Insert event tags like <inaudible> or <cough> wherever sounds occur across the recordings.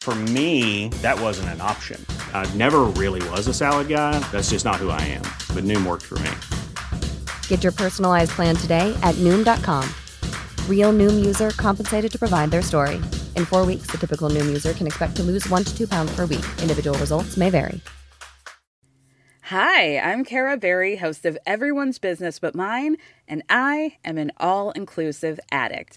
For me, that wasn't an option. I never really was a salad guy. That's just not who I am. But Noom worked for me. Get your personalized plan today at Noom.com. Real Noom user compensated to provide their story. In four weeks, the typical Noom user can expect to lose one to two pounds per week. Individual results may vary. Hi, I'm Kara Berry, host of Everyone's Business But Mine, and I am an all inclusive addict.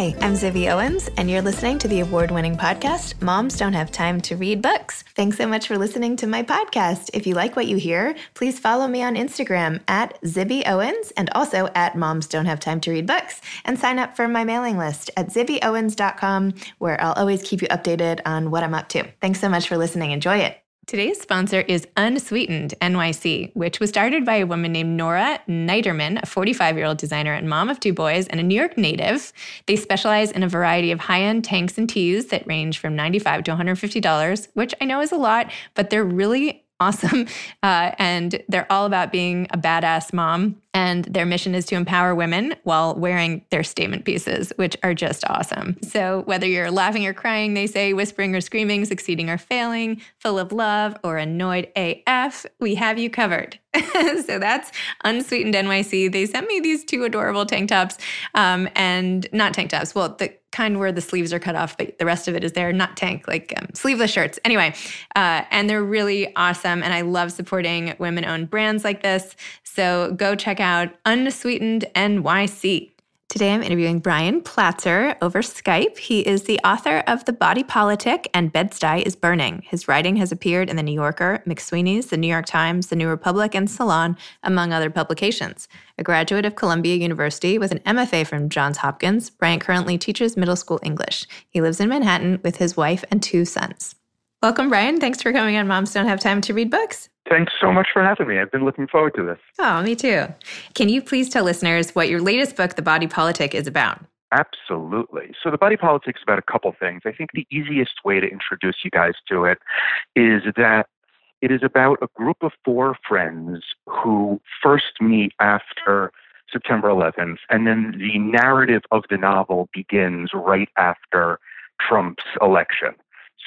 Hi, I'm Zibby Owens, and you're listening to the award winning podcast, Moms Don't Have Time to Read Books. Thanks so much for listening to my podcast. If you like what you hear, please follow me on Instagram at Zibby Owens and also at Moms Don't Have Time to Read Books, and sign up for my mailing list at zibbyowens.com, where I'll always keep you updated on what I'm up to. Thanks so much for listening. Enjoy it. Today's sponsor is Unsweetened NYC, which was started by a woman named Nora Neiderman, a 45 year old designer and mom of two boys and a New York native. They specialize in a variety of high end tanks and teas that range from $95 to $150, which I know is a lot, but they're really awesome. <laughs> Uh, and they're all about being a badass mom and their mission is to empower women while wearing their statement pieces, which are just awesome. So, whether you're laughing or crying, they say, whispering or screaming, succeeding or failing, full of love or annoyed AF, we have you covered. <laughs> so that's Unsweetened NYC. They sent me these two adorable tank tops um, and not tank tops. Well, the kind where the sleeves are cut off, but the rest of it is there, not tank, like um, sleeveless shirts. Anyway, uh, and they're really awesome. And I love supporting women owned brands like this. So go check out Unsweetened NYC. Today I'm interviewing Brian Platzer over Skype. He is the author of The Body Politic and Bed-Stuy is Burning. His writing has appeared in The New Yorker, McSweeney's, The New York Times, The New Republic, and Salon, among other publications. A graduate of Columbia University with an MFA from Johns Hopkins, Brian currently teaches middle school English. He lives in Manhattan with his wife and two sons. Welcome, Brian. Thanks for coming on Moms Don't Have Time to Read Books. Thanks so much for having me. I've been looking forward to this. Oh, me too. Can you please tell listeners what your latest book, The Body Politic, is about? Absolutely. So, The Body Politic is about a couple things. I think the easiest way to introduce you guys to it is that it is about a group of four friends who first meet after September 11th, and then the narrative of the novel begins right after Trump's election.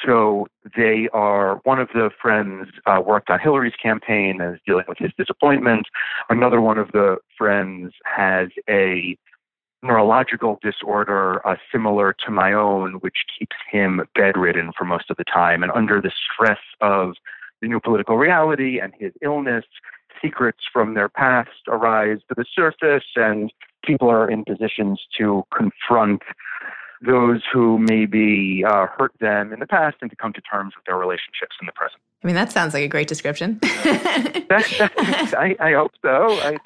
So they are one of the friends uh, worked on Hillary's campaign and is dealing with his disappointment. Another one of the friends has a neurological disorder uh, similar to my own, which keeps him bedridden for most of the time. And under the stress of the new political reality and his illness, secrets from their past arise to the surface, and people are in positions to confront those who maybe uh, hurt them in the past and to come to terms with their relationships in the present. I mean, that sounds like a great description. <laughs> I, I, hope so. I,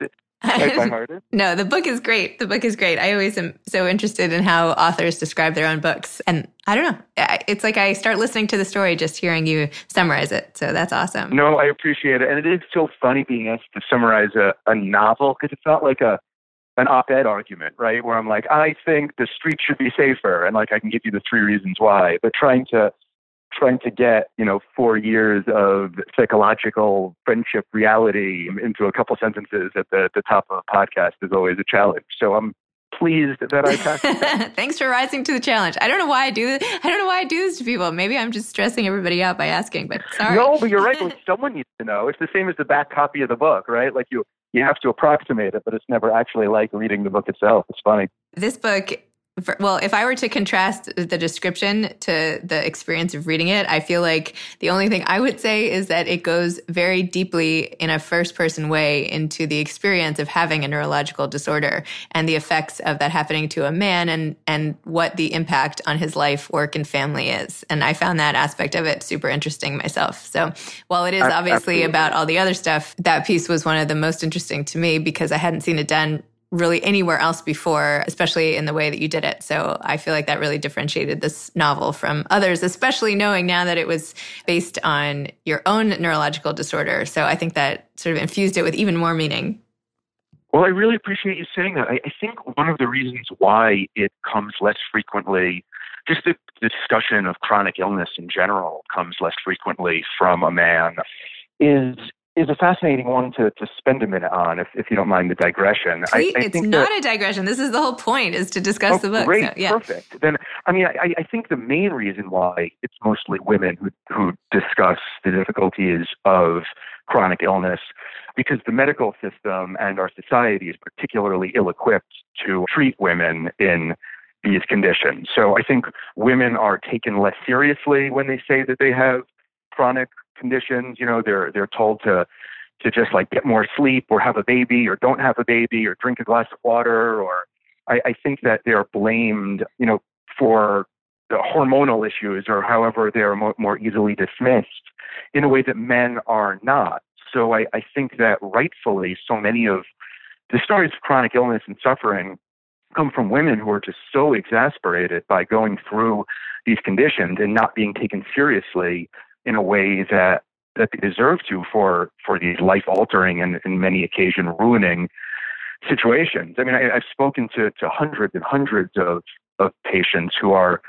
I no, the book is great. The book is great. I always am so interested in how authors describe their own books. And I don't know. It's like I start listening to the story just hearing you summarize it. So that's awesome. No, I appreciate it. And it is so funny being asked to summarize a, a novel because it's not like a an op-ed argument, right? Where I'm like, I think the street should be safer, and like I can give you the three reasons why. But trying to trying to get, you know, four years of psychological friendship reality into a couple sentences at the, the top of a podcast is always a challenge. So I'm pleased that I passed. <laughs> Thanks for rising to the challenge. I don't know why I do this. I don't know why I do this to people. Maybe I'm just stressing everybody out by asking, but sorry. No, but you're right. Like, <laughs> someone needs to know. It's the same as the back copy of the book, right? Like you you have to approximate it, but it's never actually like reading the book itself. It's funny. This book well, if I were to contrast the description to the experience of reading it, I feel like the only thing I would say is that it goes very deeply in a first person way into the experience of having a neurological disorder and the effects of that happening to a man and, and what the impact on his life, work, and family is. And I found that aspect of it super interesting myself. So while it is obviously Absolutely. about all the other stuff, that piece was one of the most interesting to me because I hadn't seen it done really anywhere else before, especially in the way that you did it. So I feel like that really differentiated this novel from others, especially knowing now that it was based on your own neurological disorder. So I think that sort of infused it with even more meaning. Well, I really appreciate you saying that. I, I think one of the reasons why it comes less frequently, just the, the discussion of chronic illness in general comes less frequently from a man, is is a fascinating one to, to spend a minute on, if, if you don't mind the digression. I, I it's not that, a digression. This is the whole point, is to discuss oh, the book. Great, so, yeah. perfect. Then, I mean, I, I think the main reason why it's mostly women who, who discuss the difficulties of chronic illness, because the medical system and our society is particularly ill-equipped to treat women in these conditions. So I think women are taken less seriously when they say that they have chronic conditions. You know, they're they're told to to just like get more sleep or have a baby or don't have a baby or drink a glass of water or I, I think that they're blamed, you know, for the hormonal issues or however they're mo- more easily dismissed in a way that men are not. So I, I think that rightfully so many of the stories of chronic illness and suffering come from women who are just so exasperated by going through these conditions and not being taken seriously in a way that that they deserve to for for these life altering and in many occasion ruining situations. I mean, I, have spoken to to hundreds and hundreds of of patients who are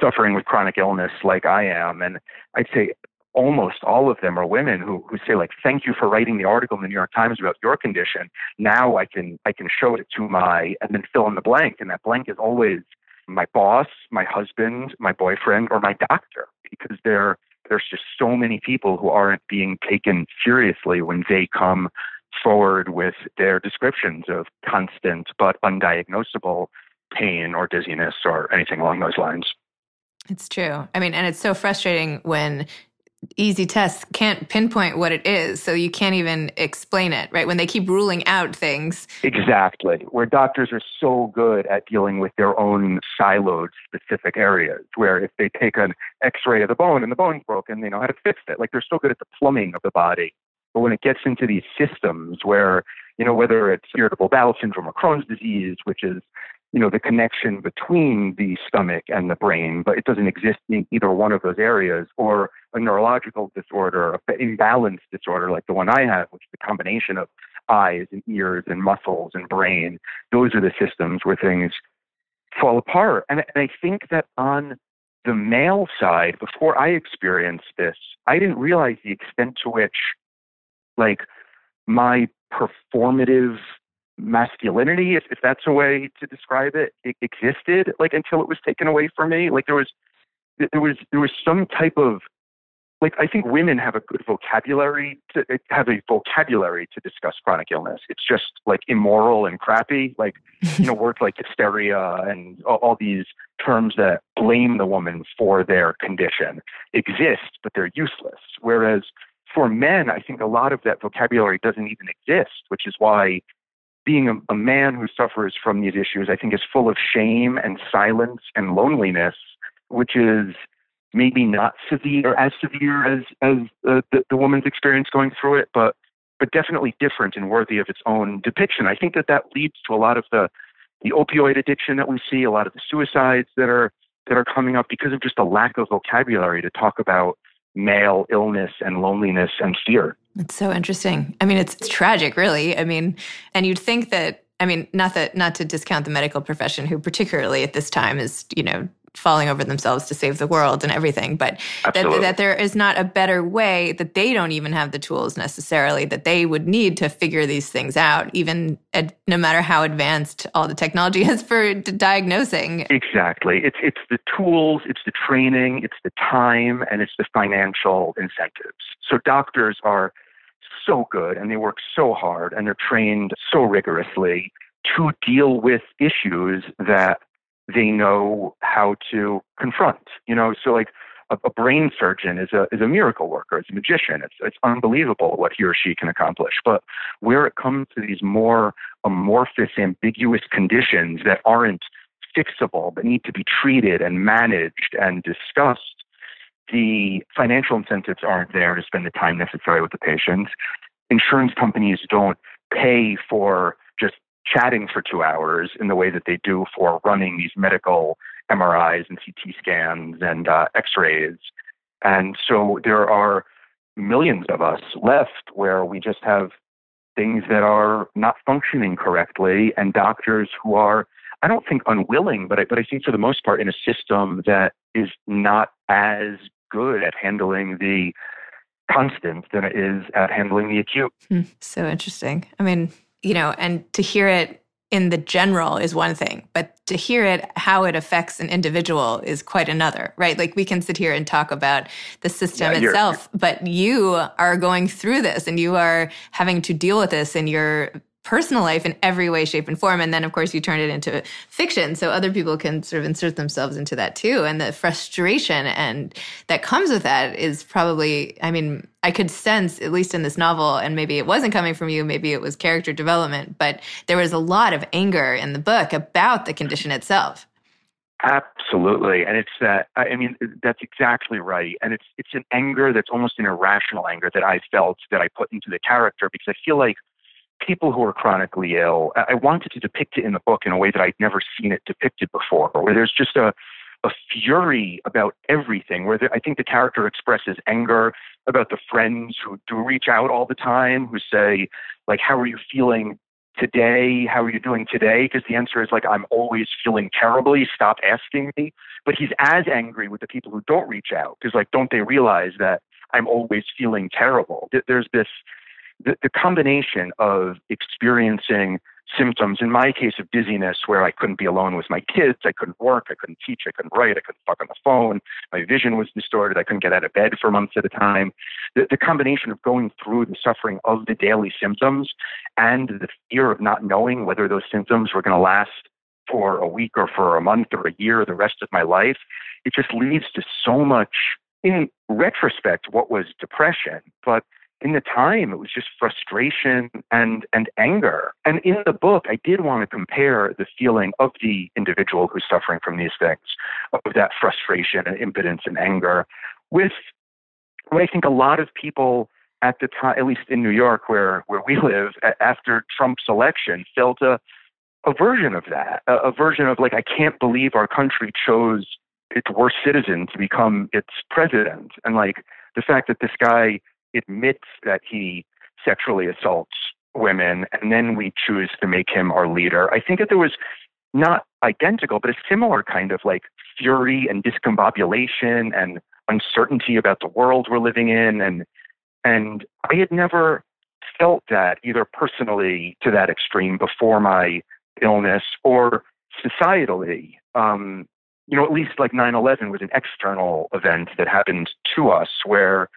suffering with chronic illness like I am, and I'd say almost all of them are women who who say like, "Thank you for writing the article in the New York Times about your condition. Now I can I can show it to my and then fill in the blank, and that blank is always." my boss, my husband, my boyfriend, or my doctor, because they're there's just so many people who aren't being taken seriously when they come forward with their descriptions of constant but undiagnosable pain or dizziness or anything along those lines. It's true. I mean, and it's so frustrating when easy tests can't pinpoint what it is, so you can't even explain it, right? When they keep ruling out things. Exactly. Where doctors are so good at dealing with their own siloed specific areas, where if they take an x ray of the bone and the bone's broken, they know how to fix it. Like they're so good at the plumbing of the body. But when it gets into these systems where, you know, whether it's irritable bowel syndrome or Crohn's disease, which is you know, the connection between the stomach and the brain, but it doesn't exist in either one of those areas, or a neurological disorder, an imbalance disorder like the one I have, which is a combination of eyes and ears and muscles and brain. Those are the systems where things fall apart. And, and I think that on the male side, before I experienced this, I didn't realize the extent to which, like, my performative masculinity, if, if that's a way to describe it, it existed like until it was taken away from me. Like there was there was there was some type of like I think women have a good vocabulary to have a vocabulary to discuss chronic illness. It's just like immoral and crappy, like you know <laughs> words like hysteria and all, all these terms that blame the woman for their condition exist, but they're useless. Whereas for men, I think a lot of that vocabulary doesn't even exist, which is why being a, a man who suffers from these issues, I think, is full of shame and silence and loneliness, which is maybe not severe as severe as as uh, the, the woman's experience going through it, but but definitely different and worthy of its own depiction. I think that that leads to a lot of the the opioid addiction that we see, a lot of the suicides that are that are coming up because of just a lack of vocabulary to talk about male illness and loneliness and fear. It's so interesting. I mean, it's, it's tragic, really. I mean, and you'd think that I mean, not that not to discount the medical profession, who particularly at this time is, you know, falling over themselves to save the world and everything, but that, that there is not a better way that they don't even have the tools necessarily that they would need to figure these things out, even at, no matter how advanced all the technology <laughs> is for diagnosing. Exactly. It's it's the tools, it's the training, it's the time, and it's the financial incentives. So doctors are so good and they work so hard and they're trained so rigorously to deal with issues that they know how to confront. You know, so like a, a, brain surgeon is a is a miracle worker, it's a magician. It's it's unbelievable what he or she can accomplish. But where it comes to these more amorphous, ambiguous conditions that aren't fixable but need to be treated and managed and discussed, the financial incentives aren't there to spend the time necessary with the patients. Insurance companies don't pay for chatting for two hours in the way that they do for running these medical MRIs and CT scans and uh, x rays. And so there are millions of us left where we just have things that are not functioning correctly and doctors who are I don't think unwilling, but I, but I think for the most part in a system that is not as good at handling the constant than it is at handling the acute. Hmm. So interesting. I mean, you know, and to hear it in the general is one thing, but to hear it, how it affects an individual is quite another, right? Like we can sit here and talk about the system yeah, itself, but you are going through this and you are having to deal with this and you're personal life in every way, shape, and form. And then, of course, you turn it into fiction. So other people can sort of insert themselves into that too. And the frustration and that comes with that is probably, I mean, I could sense, at least in this novel, and maybe it wasn't coming from you, maybe it was character development, but there was a lot of anger in the book about the condition itself. Absolutely, and it's that. I mean, that's exactly right, and it's it's an anger that's almost an irrational anger that I felt that I put into the character because I feel like people who are chronically ill. I wanted to depict it in the book in a way that I'd never seen it depicted before, where there's just a, a fury about everything, where I think the character expresses anger about the friends who do reach out all the time, who say, like, how are you feeling today? How are you doing today? Because the answer is like, I'm always feeling terribly. Stop asking me. But he's as angry with the people who don't reach out because, like, don't they realize that I'm always feeling terrible? There's this the, the combination of experiencing symptoms, in my case of dizziness, where I couldn't be alone with my kids, I couldn't work, I couldn't teach, I couldn't write, I couldn't fuck on the phone, my vision was distorted, I couldn't get out of bed for months at a time. The, the combination of going through the suffering of the daily symptoms and the fear of not knowing whether those symptoms were going to last for a week or for a month or a year or the rest of my life, it just leads to so much, in retrospect, what was depression. But in the time, it was just frustration and, and anger. And in the book, I did want to compare the feeling of the individual who's suffering from these things, of that frustration and impotence and anger, with what I think a lot of people at the time, at least in New York, where, where we live, after Trump's election, felt a, a version of that, a, a version of like, I can't believe our country chose its worst citizen to become its president. And like the fact that this guy admits that he sexually assaults women, and then we choose to make him our leader. I think that there was not identical, but a similar kind of like fury and discombobulation and uncertainty about the world we're living in. And, and I had never felt that either personally to that extreme before my illness or societally. Um, you know, at least like 9 11 was an external event that happened to us where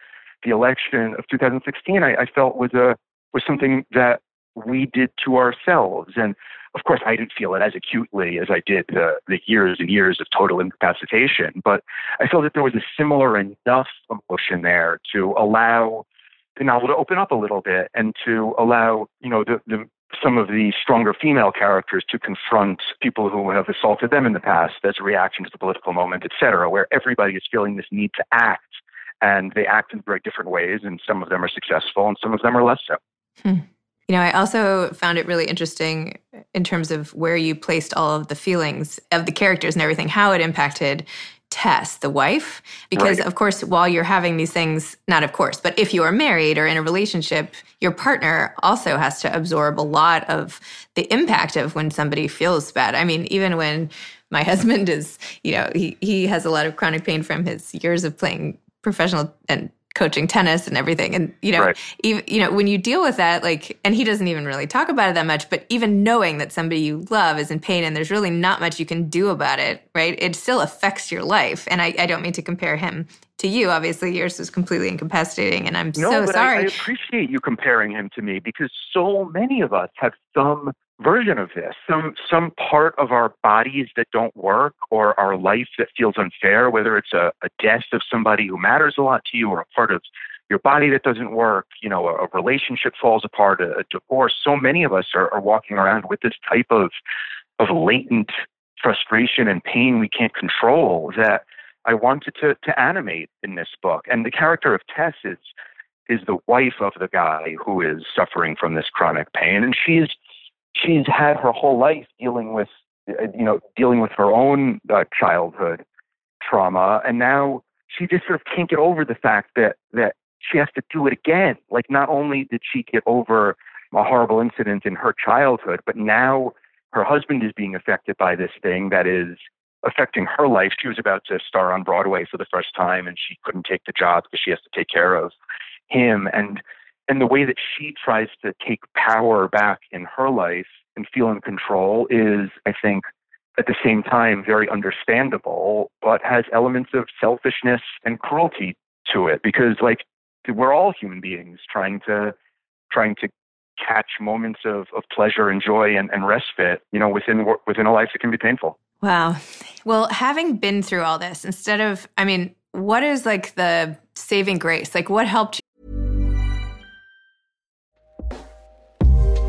the election of 2016, I, I felt was a was something that we did to ourselves. And of course, I didn't feel it as acutely as I did the, the years and years of total incapacitation, but I felt that there was a similar enough emotion there to allow the novel to open up a little bit and to allow, you know, the, the some of the stronger female characters to confront people who have assaulted them in the past as a reaction to the political moment, et cetera, where everybody is feeling this need to act and they act in very different ways, and some of them are successful and some of them are less so. Hmm. You know, I also found it really interesting in terms of where you placed all of the feelings of the characters and everything, how it impacted Tess, the wife, because Right. of course, while you're having these things, not of course, but if you are married or in a relationship, your partner also has to absorb a lot of the impact of when somebody feels bad. I mean, even when my <laughs> husband is, you know, he he has a lot of chronic pain from his years of playing professional and coaching tennis and everything. And you know Right. even you know when you deal with that like and he doesn't even really talk about it that much but even knowing that somebody you love is in pain and there's really not much you can do about it right it still affects your life. And i, I don't mean to compare him to you. Obviously yours was completely incapacitating and i'm No, so but I, I appreciate you comparing him to me because so many of us have some version of this, some some part of our bodies that don't work or our life that feels unfair, whether it's a, a death of somebody who matters a lot to you or a part of your body that doesn't work, you know, a, a relationship falls apart, a, a divorce. So many of us are, are walking around with this type of of latent frustration and pain we can't control that I wanted to to animate in this book. And the character of Tess is is the wife of the guy who is suffering from this chronic pain, and she's she's had her whole life dealing with uh, you know dealing with her own uh, childhood trauma, and now she just sort of can't get over the fact that that she has to do it again. Like not only did she get over a horrible incident in her childhood, but now her husband is being affected by this thing that is affecting her life. She was about to star on Broadway for the first time, and she couldn't take the job because she has to take care of him. And and the way that she tries to take power back in her life and feel in control is, I think, at the same time very understandable, but has elements of selfishness and cruelty to it because, like, we're all human beings trying to trying to catch moments of, of pleasure and joy and, and respite, you know, within within a life that can be painful. wow well having been through all this instead of i mean what is like the saving grace like what helped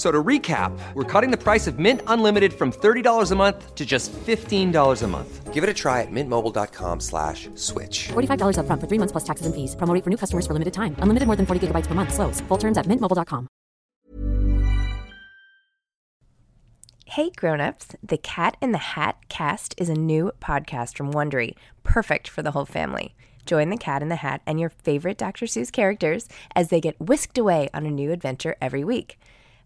F- So to recap, we're cutting the price of Mint Unlimited from $30 a month to just $15 a month. Give it a try at mintmobile.com slash switch. $45 upfront for three months plus taxes and fees. Promo rate for new customers for limited time. Unlimited more than 40 gigabytes per month. Slows. Full terms at mintmobile.com. Hey grown-ups, The Cat in the Hat cast is a new podcast from Wondery, perfect for the whole family. Join the Cat in the Hat and your favorite Dr. Seuss characters as they get whisked away on a new adventure every week.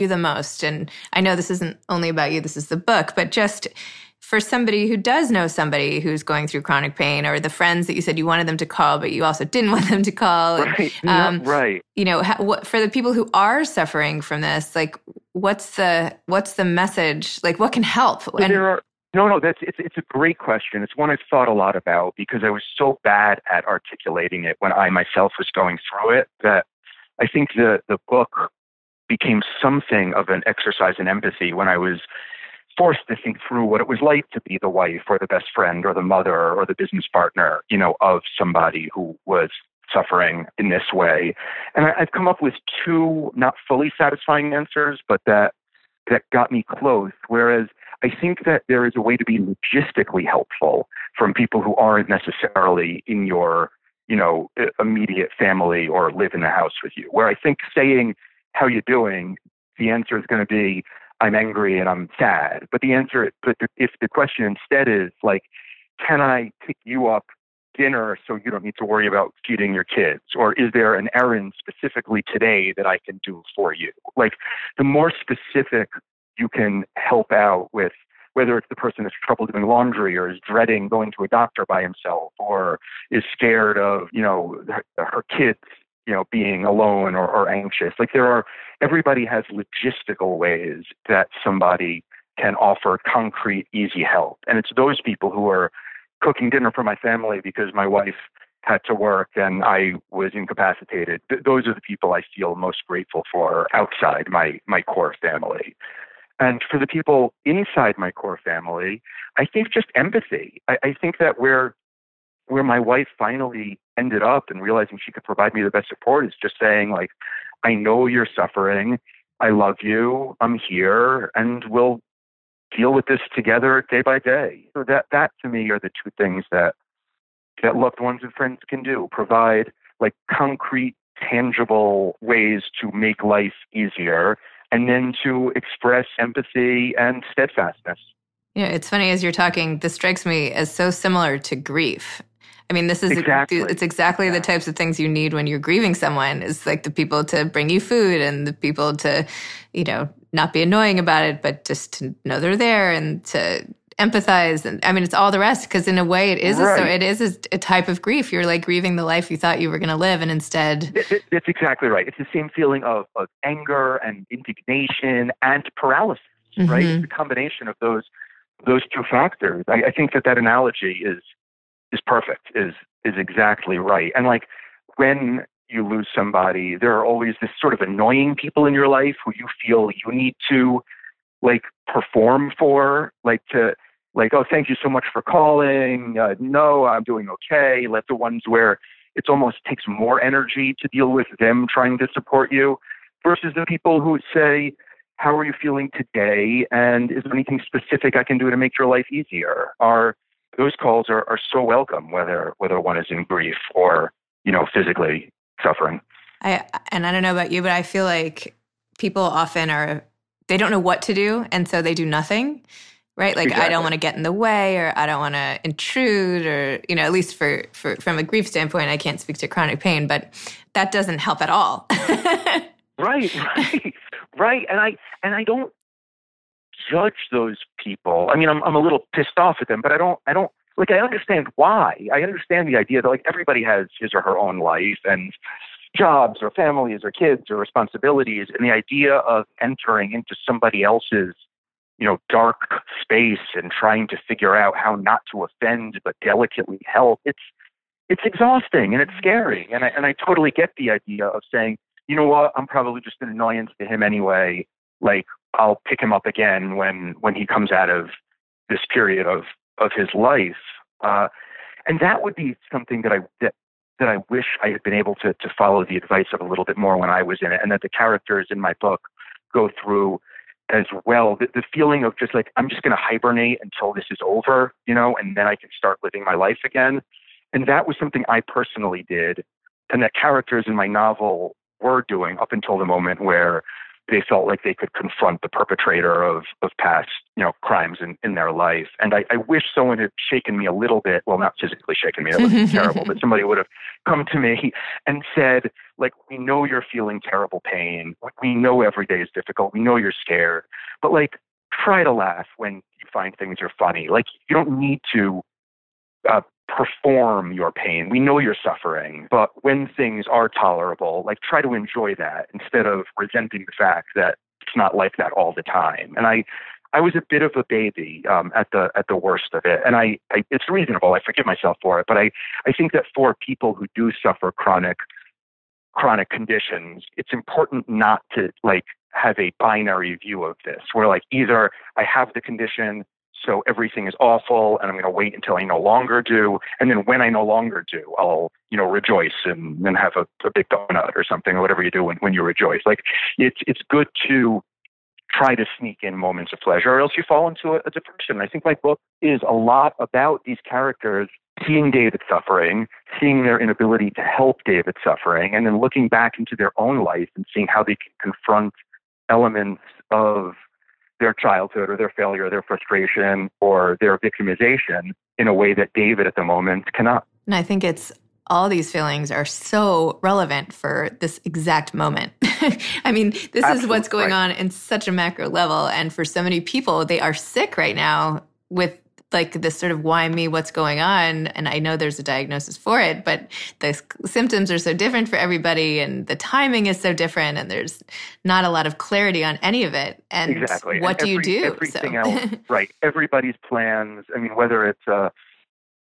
You the most and i know this isn't only about you this is the book but just for somebody who does know somebody who's going through chronic pain or the friends that you said you wanted them to call but you also didn't <laughs> want them to call Right. Um, right. you know ha- what, for the people who are suffering from this like what's the what's the message like what can help Well, there are no, no. That's it's it's a great question. It's one I've thought a lot about because I was so bad at articulating it when I myself was going through it that I think the the book became something of an exercise in empathy when I was forced to think through what it was like to be the wife or the best friend or the mother or the business partner, you know, of somebody who was suffering in this way. And I, I've come up with two not fully satisfying answers, but that that got me close. Whereas I think that there is a way to be logistically helpful from people who aren't necessarily in your, you know, immediate family or live in the house with you. Where I think saying how you doing, the answer is going to be I'm angry and I'm sad. But the answer, but if the question instead is like, can I pick you up dinner so you don't need to worry about feeding your kids? Or is there an errand specifically today that I can do for you? Like the more specific you can help out with whether it's the person that's trouble doing laundry or is dreading going to a doctor by himself or is scared of, you know, her, her kids, you know, being alone or, or anxious. Like there are, everybody has logistical ways that somebody can offer concrete, easy help. And it's those people who are cooking dinner for my family because my wife had to work and I was incapacitated. Th- those are the people I feel most grateful for outside my, my core family. And for the people inside my core family, I think just empathy. I, I think that where where my wife finally ended up and realizing she could provide me the best support is just saying like, I know you're suffering. I love you. I'm here, and we'll deal with this together day by day. So that that to me are the two things that that loved ones and friends can do: provide like concrete, tangible ways to make life easier, and then to express empathy and steadfastness. Yeah, it's funny as you're talking, this strikes me as so similar to grief. I mean, this is exactly. it's exactly yeah. the types of things you need when you're grieving someone. Is like the people to bring you food and the people to, you know, not be annoying about it, but just to know they're there and to empathize. And I mean, it's all the rest because in a way, it is right. a, it is a, a, type of grief. You're like grieving the life you thought you were going to live, and instead, it, it, it's exactly right. It's the same feeling of, of anger and indignation and paralysis. Mm-hmm. Right? It's a combination of those those two factors. I, I think that that analogy is is perfect, is is exactly right. And like when you lose somebody, there are always this sort of annoying people in your life who you feel you need to like perform for, like to like, oh, thank you so much for calling. Uh, no, I'm doing okay. Like the ones where it almost takes more energy to deal with them trying to support you versus the people who say, how are you feeling today? And is there anything specific I can do to make your life easier? Are those calls are, are so welcome, whether whether one is in grief or you know physically suffering. I and I don't know about you, but I feel like people often are they don't know what to do, and so they do nothing. Right, like exactly. I don't want to get in the way, or I don't want to intrude, or you know, at least for, for from a grief standpoint, I can't speak to chronic pain, but that doesn't help at all. <laughs> right, <laughs> right, right, and I and I don't judge those people. I mean, I'm I'm a little pissed off at them, but I don't I don't like I understand why. I understand the idea that like everybody has his or her own life and jobs or families or kids or responsibilities and the idea of entering into somebody else's you know dark space and trying to figure out how not to offend but delicately help it's it's exhausting and it's scary and I and I totally get the idea of saying you know what I'm probably just an annoyance to him anyway like I'll pick him up again when when he comes out of this period of of his life. Uh, and that would be something that I that, that I wish I had been able to to follow the advice of a little bit more when I was in it, and that the characters in my book go through as well. The, the feeling of just like I'm just going to hibernate until this is over, you know, and then I can start living my life again. And that was something I personally did, and that characters in my novel were doing up until the moment where they felt like they could confront the perpetrator of, of past, you know, crimes in, in their life. And I, I wish someone had shaken me a little bit. Well, not physically shaken me, that was <laughs> terrible, but somebody would have come to me and said, like, we know you're feeling terrible pain. We know every day is difficult. We know you're scared, but like, try to laugh when you find things are funny. Like, you don't need to uh, perform your pain. We know you're suffering, but when things are tolerable, like try to enjoy that instead of resenting the fact that it's not like that all the time. And I, I was a bit of a baby um, at the at the worst of it, and I, I it's reasonable. I forgive myself for it, but I I think that for people who do suffer chronic chronic conditions, it's important not to like have a binary view of this, where like either I have the condition, so everything is awful, and I'm going to wait until I no longer do, and then when I no longer do, I'll you know rejoice and then have a, a big donut or something or whatever you do when, when you rejoice. Like it's it's good to try to sneak in moments of pleasure, or else you fall into a, a depression. I think my book is a lot about these characters seeing David suffering, seeing their inability to help David suffering, and then looking back into their own life and seeing how they can confront elements of their childhood or their failure or their frustration or their victimization in a way that David at the moment cannot. And I think it's all these feelings are so relevant for this exact moment. <laughs> I mean, this Absolutely. is what's going on in such a macro level. And for so many people, they are sick right now with like this sort of why me what's going on and i know there's a diagnosis for it but the symptoms are so different for everybody and the timing is so different and there's not a lot of clarity on any of it and exactly what and do every, you do everything so. else right everybody's plans i mean whether it's a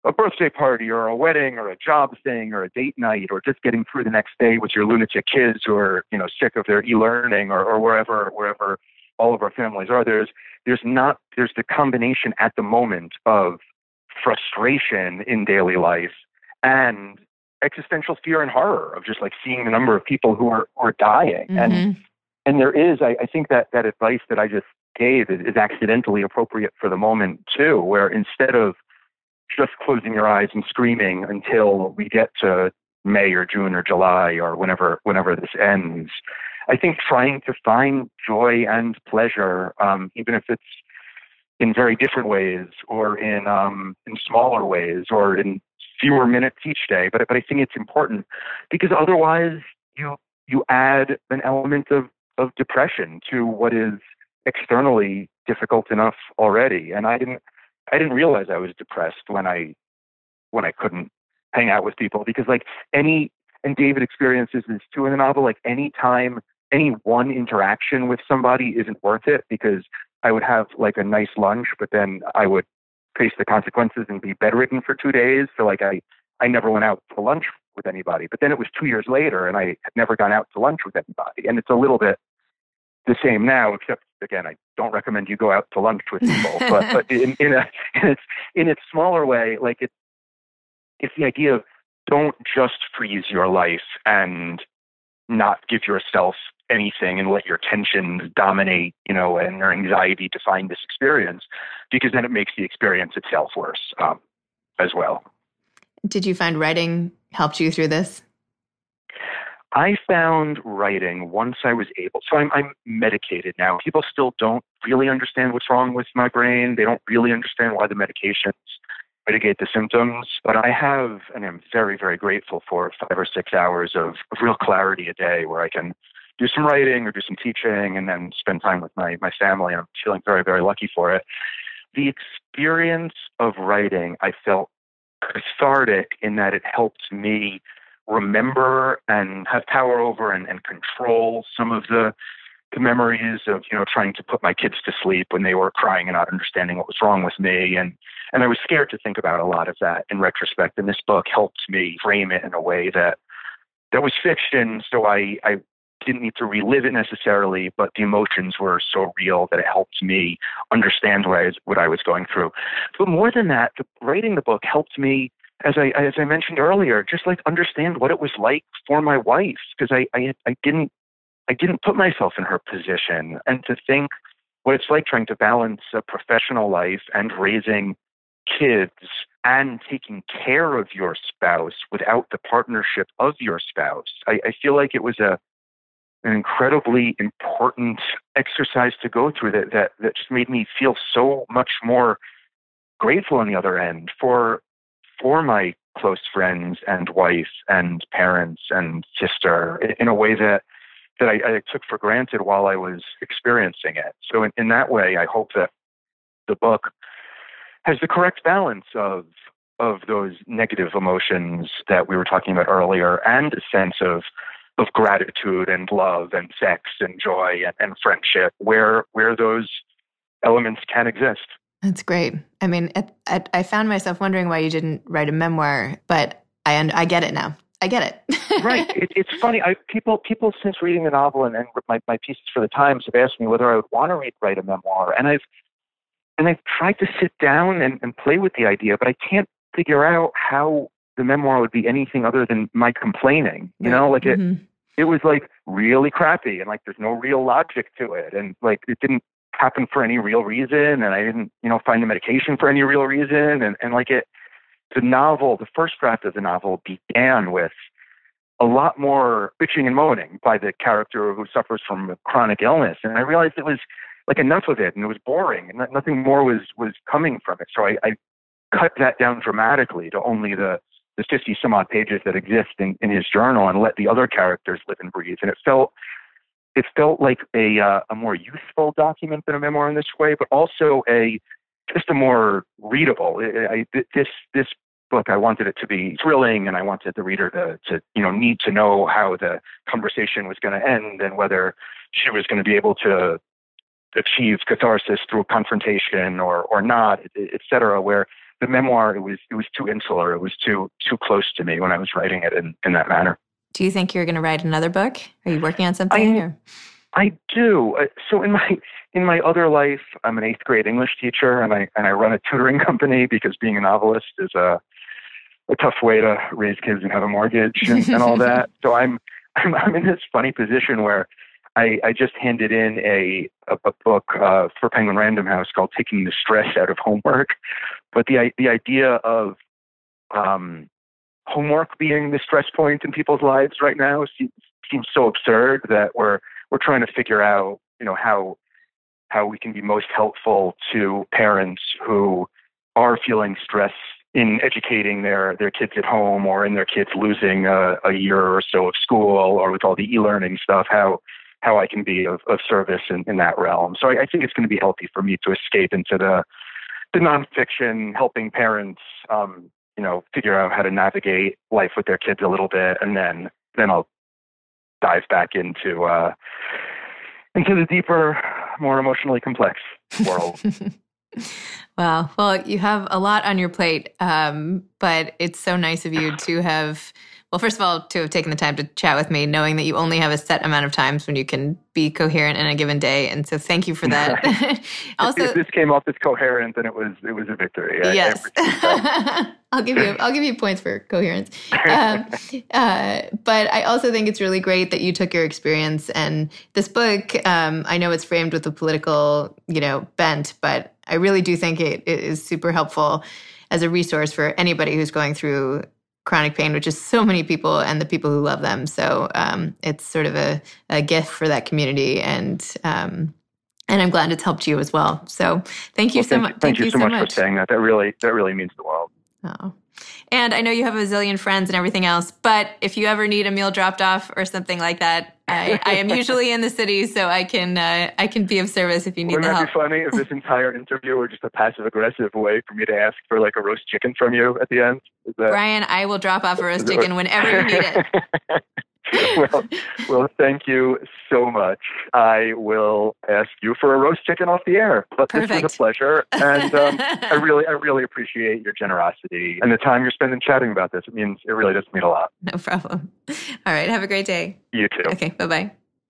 a birthday party or a wedding or a job thing or a date night or just getting through the next day with your lunatic kids who are you know sick of their e-learning or, or wherever wherever all of our families are. There's there's not there's the combination at the moment of frustration in daily life and existential fear and horror of just like seeing the number of people who are who are dying mm-hmm. and and there is I, I think that that advice that I just gave is, is accidentally appropriate for the moment too where instead of just closing your eyes and screaming until we get to May or June or July or whenever whenever this ends I think trying to find joy and pleasure, um, even if it's in very different ways or in um, in smaller ways or in fewer minutes each day. But but I think it's important because otherwise you you add an element of of depression to what is externally difficult enough already. And I didn't I didn't realize I was depressed when I when I couldn't hang out with people because like any and David experiences this too in the novel. Like any time any one interaction with somebody isn't worth it because I would have like a nice lunch, but then I would face the consequences and be bedridden for two days. So like I, I never went out to lunch with anybody. But then it was two years later and I had never gone out to lunch with anybody. And it's a little bit the same now, except again, I don't recommend you go out to lunch with people. <laughs> but but in, in a in its in its smaller way, like it's it's the idea of don't just freeze your life and not give yourself anything and let your tensions dominate, you know, and your anxiety define this experience, because then it makes the experience itself worse um, as well. Did you find writing helped you through this? I found writing once I was able. So I'm, I'm medicated now. People still don't really understand what's wrong with my brain. They don't really understand why the medications mitigate the symptoms. But I have, and I'm very, very grateful for five or six hours of, of real clarity a day where I can do some writing or do some teaching and then spend time with my, my family. I'm feeling very, very lucky for it. The experience of writing, I felt cathartic in that it helped me remember and have power over and, and control some of the the memories of you know trying to put my kids to sleep when they were crying and not understanding what was wrong with me and and I was scared to think about a lot of that in retrospect and this book helped me frame it in a way that that was fiction so I I didn't need to relive it necessarily, but the emotions were so real that it helped me understand what I was, what I was going through. But more than that, the, writing the book helped me, as I as I mentioned earlier, just like understand what it was like for my wife because I, I I didn't I didn't put myself in her position, and to think what it's like trying to balance a professional life and raising kids and taking care of your spouse without the partnership of your spouse. I, I feel like it was a an incredibly important exercise to go through that, that, that just made me feel so much more grateful on the other end for for my close friends and wife and parents and sister in a way that that I, I took for granted while I was experiencing it. So in, in that way, I hope that the book has the correct balance of of those negative emotions that we were talking about earlier and a sense of of gratitude and love and sex and joy and, and friendship where where those elements can exist. That's great. I mean, it, it, I found myself wondering why you didn't write a memoir, but I I get it now. I get it. <laughs> right. It, it's funny. I, people, people since reading the novel and, and my, my pieces for the Times have asked me whether I would want to read, write a memoir, and I've and I've tried to sit down and, and play with the idea, but I can't figure out how the memoir would be anything other than my complaining. You know, like it. Mm-hmm. It was like really crappy, and like there's no real logic to it, and like it didn't happen for any real reason, and I didn't, you know, find the medication for any real reason, and and like it. The novel, the first draft of the novel, began with a lot more bitching and moaning by the character who suffers from a chronic illness, and I realized it was like enough of it, and it was boring, and nothing more was was coming from it. So I, I cut that down dramatically to only the the 50 some odd pages that exist in, in his journal and let the other characters live and breathe. And it felt it felt like a uh, a more youthful document than a memoir in this way, but also a just a more readable. I, I, this this book, I wanted it to be thrilling, and I wanted the reader to to you know need to know how the conversation was going to end and whether she was going to be able to achieve catharsis through confrontation or or not, et cetera. Where the memoir, it was it was too insular. It was too too close to me when I was writing it in, in that manner. Do you think you're going to write another book? Are you working on something? I, or? I do. Uh, So in my in my other life, I'm an eighth grade English teacher, and I and I run a tutoring <laughs> company because being a novelist is a a tough way to raise kids and have a mortgage and, and all <laughs> that. So I'm, I'm I'm in this funny position where I, I just handed in a a, a book uh, for Penguin Random House called "Taking the Stress Out of Homework," but the the idea of um, homework being the stress point in people's lives right now seems, seems so absurd that we're we're trying to figure out you know how how we can be most helpful to parents who are feeling stress in educating their their kids at home or in their kids losing a, a year or so of school or with all the e-learning stuff how how I can be of, of service in, in that realm. So I, I think it's going to be healthy for me to escape into the the nonfiction, helping parents, um, you know, figure out how to navigate life with their kids a little bit, and then then I'll dive back into uh, into the deeper, more emotionally complex world. <laughs> Wow. Well, you have a lot on your plate, um, but it's so nice of you <sighs> to have, well, first of all, to have taken the time to chat with me, knowing that you only have a set amount of times when you can be coherent in a given day. And so thank you for that. <laughs> also, if this came off as coherent, then it was it was a victory. I- I yes. that. <laughs> I'll give you I'll give you points for coherence. Um, <laughs> uh, but I also think it's really great that you took your experience and this book. Um, I know it's framed with a political, you know, bent, but I really do think it, it is super helpful as a resource for anybody who's going through chronic pain, which is so many people and the people who love them. So um, it's sort of a, a gift for that community and. Um, and I'm glad it's helped you as well. So thank you Well, so thank, much. Thank, you so much, for saying that. That really that really means the world. Oh. And I know you have a zillion friends and everything else, but if you ever need a meal dropped off or something like that, I, I am <laughs> usually in the city, so I can uh, I can be of service if you need Wouldn't the that help. be funny if this <laughs> entire interview were just a passive aggressive way for me to ask for like a roast chicken from you at the end? Is that, Brian, I will drop off a roast chicken whenever you need it. <laughs> <laughs> well, well, thank you so much. I will ask you for a roast chicken off the air. But this was a pleasure, and um, I <laughs> really, I really appreciate your generosity and the time you're spending chatting about this. It means it really does mean a lot. No problem. All right, have a great day. You too. Okay, bye bye.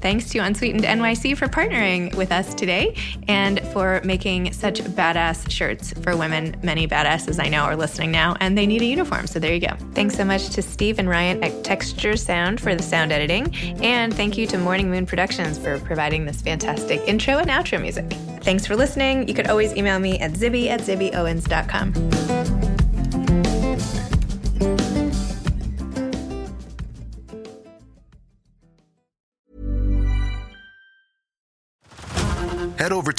Thanks to Unsweetened NYC for partnering with us today and for making such badass shirts for women. Many badasses I know are listening now and they need a uniform. So there you go. Thanks so much to Steve and Ryan at Texture Sound for the sound editing. And thank you to Morning Moon Productions for providing this fantastic intro and outro music. Thanks for listening. You could always email me at zibby at zibbyowens.com.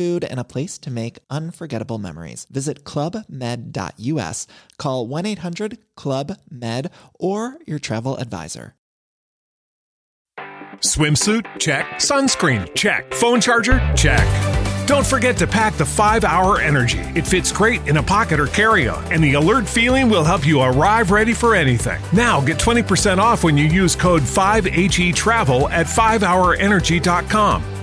food, and a place to make unforgettable memories. Visit clubmed.us, call 1 800 Club Med, or your travel advisor. Swimsuit? Check. Sunscreen? Check. Phone charger? Check. Don't forget to pack the 5 Hour Energy. It fits great in a pocket or carry on, and the alert feeling will help you arrive ready for anything. Now get 20% off when you use code 5HE Travel at 5hourenergy.com.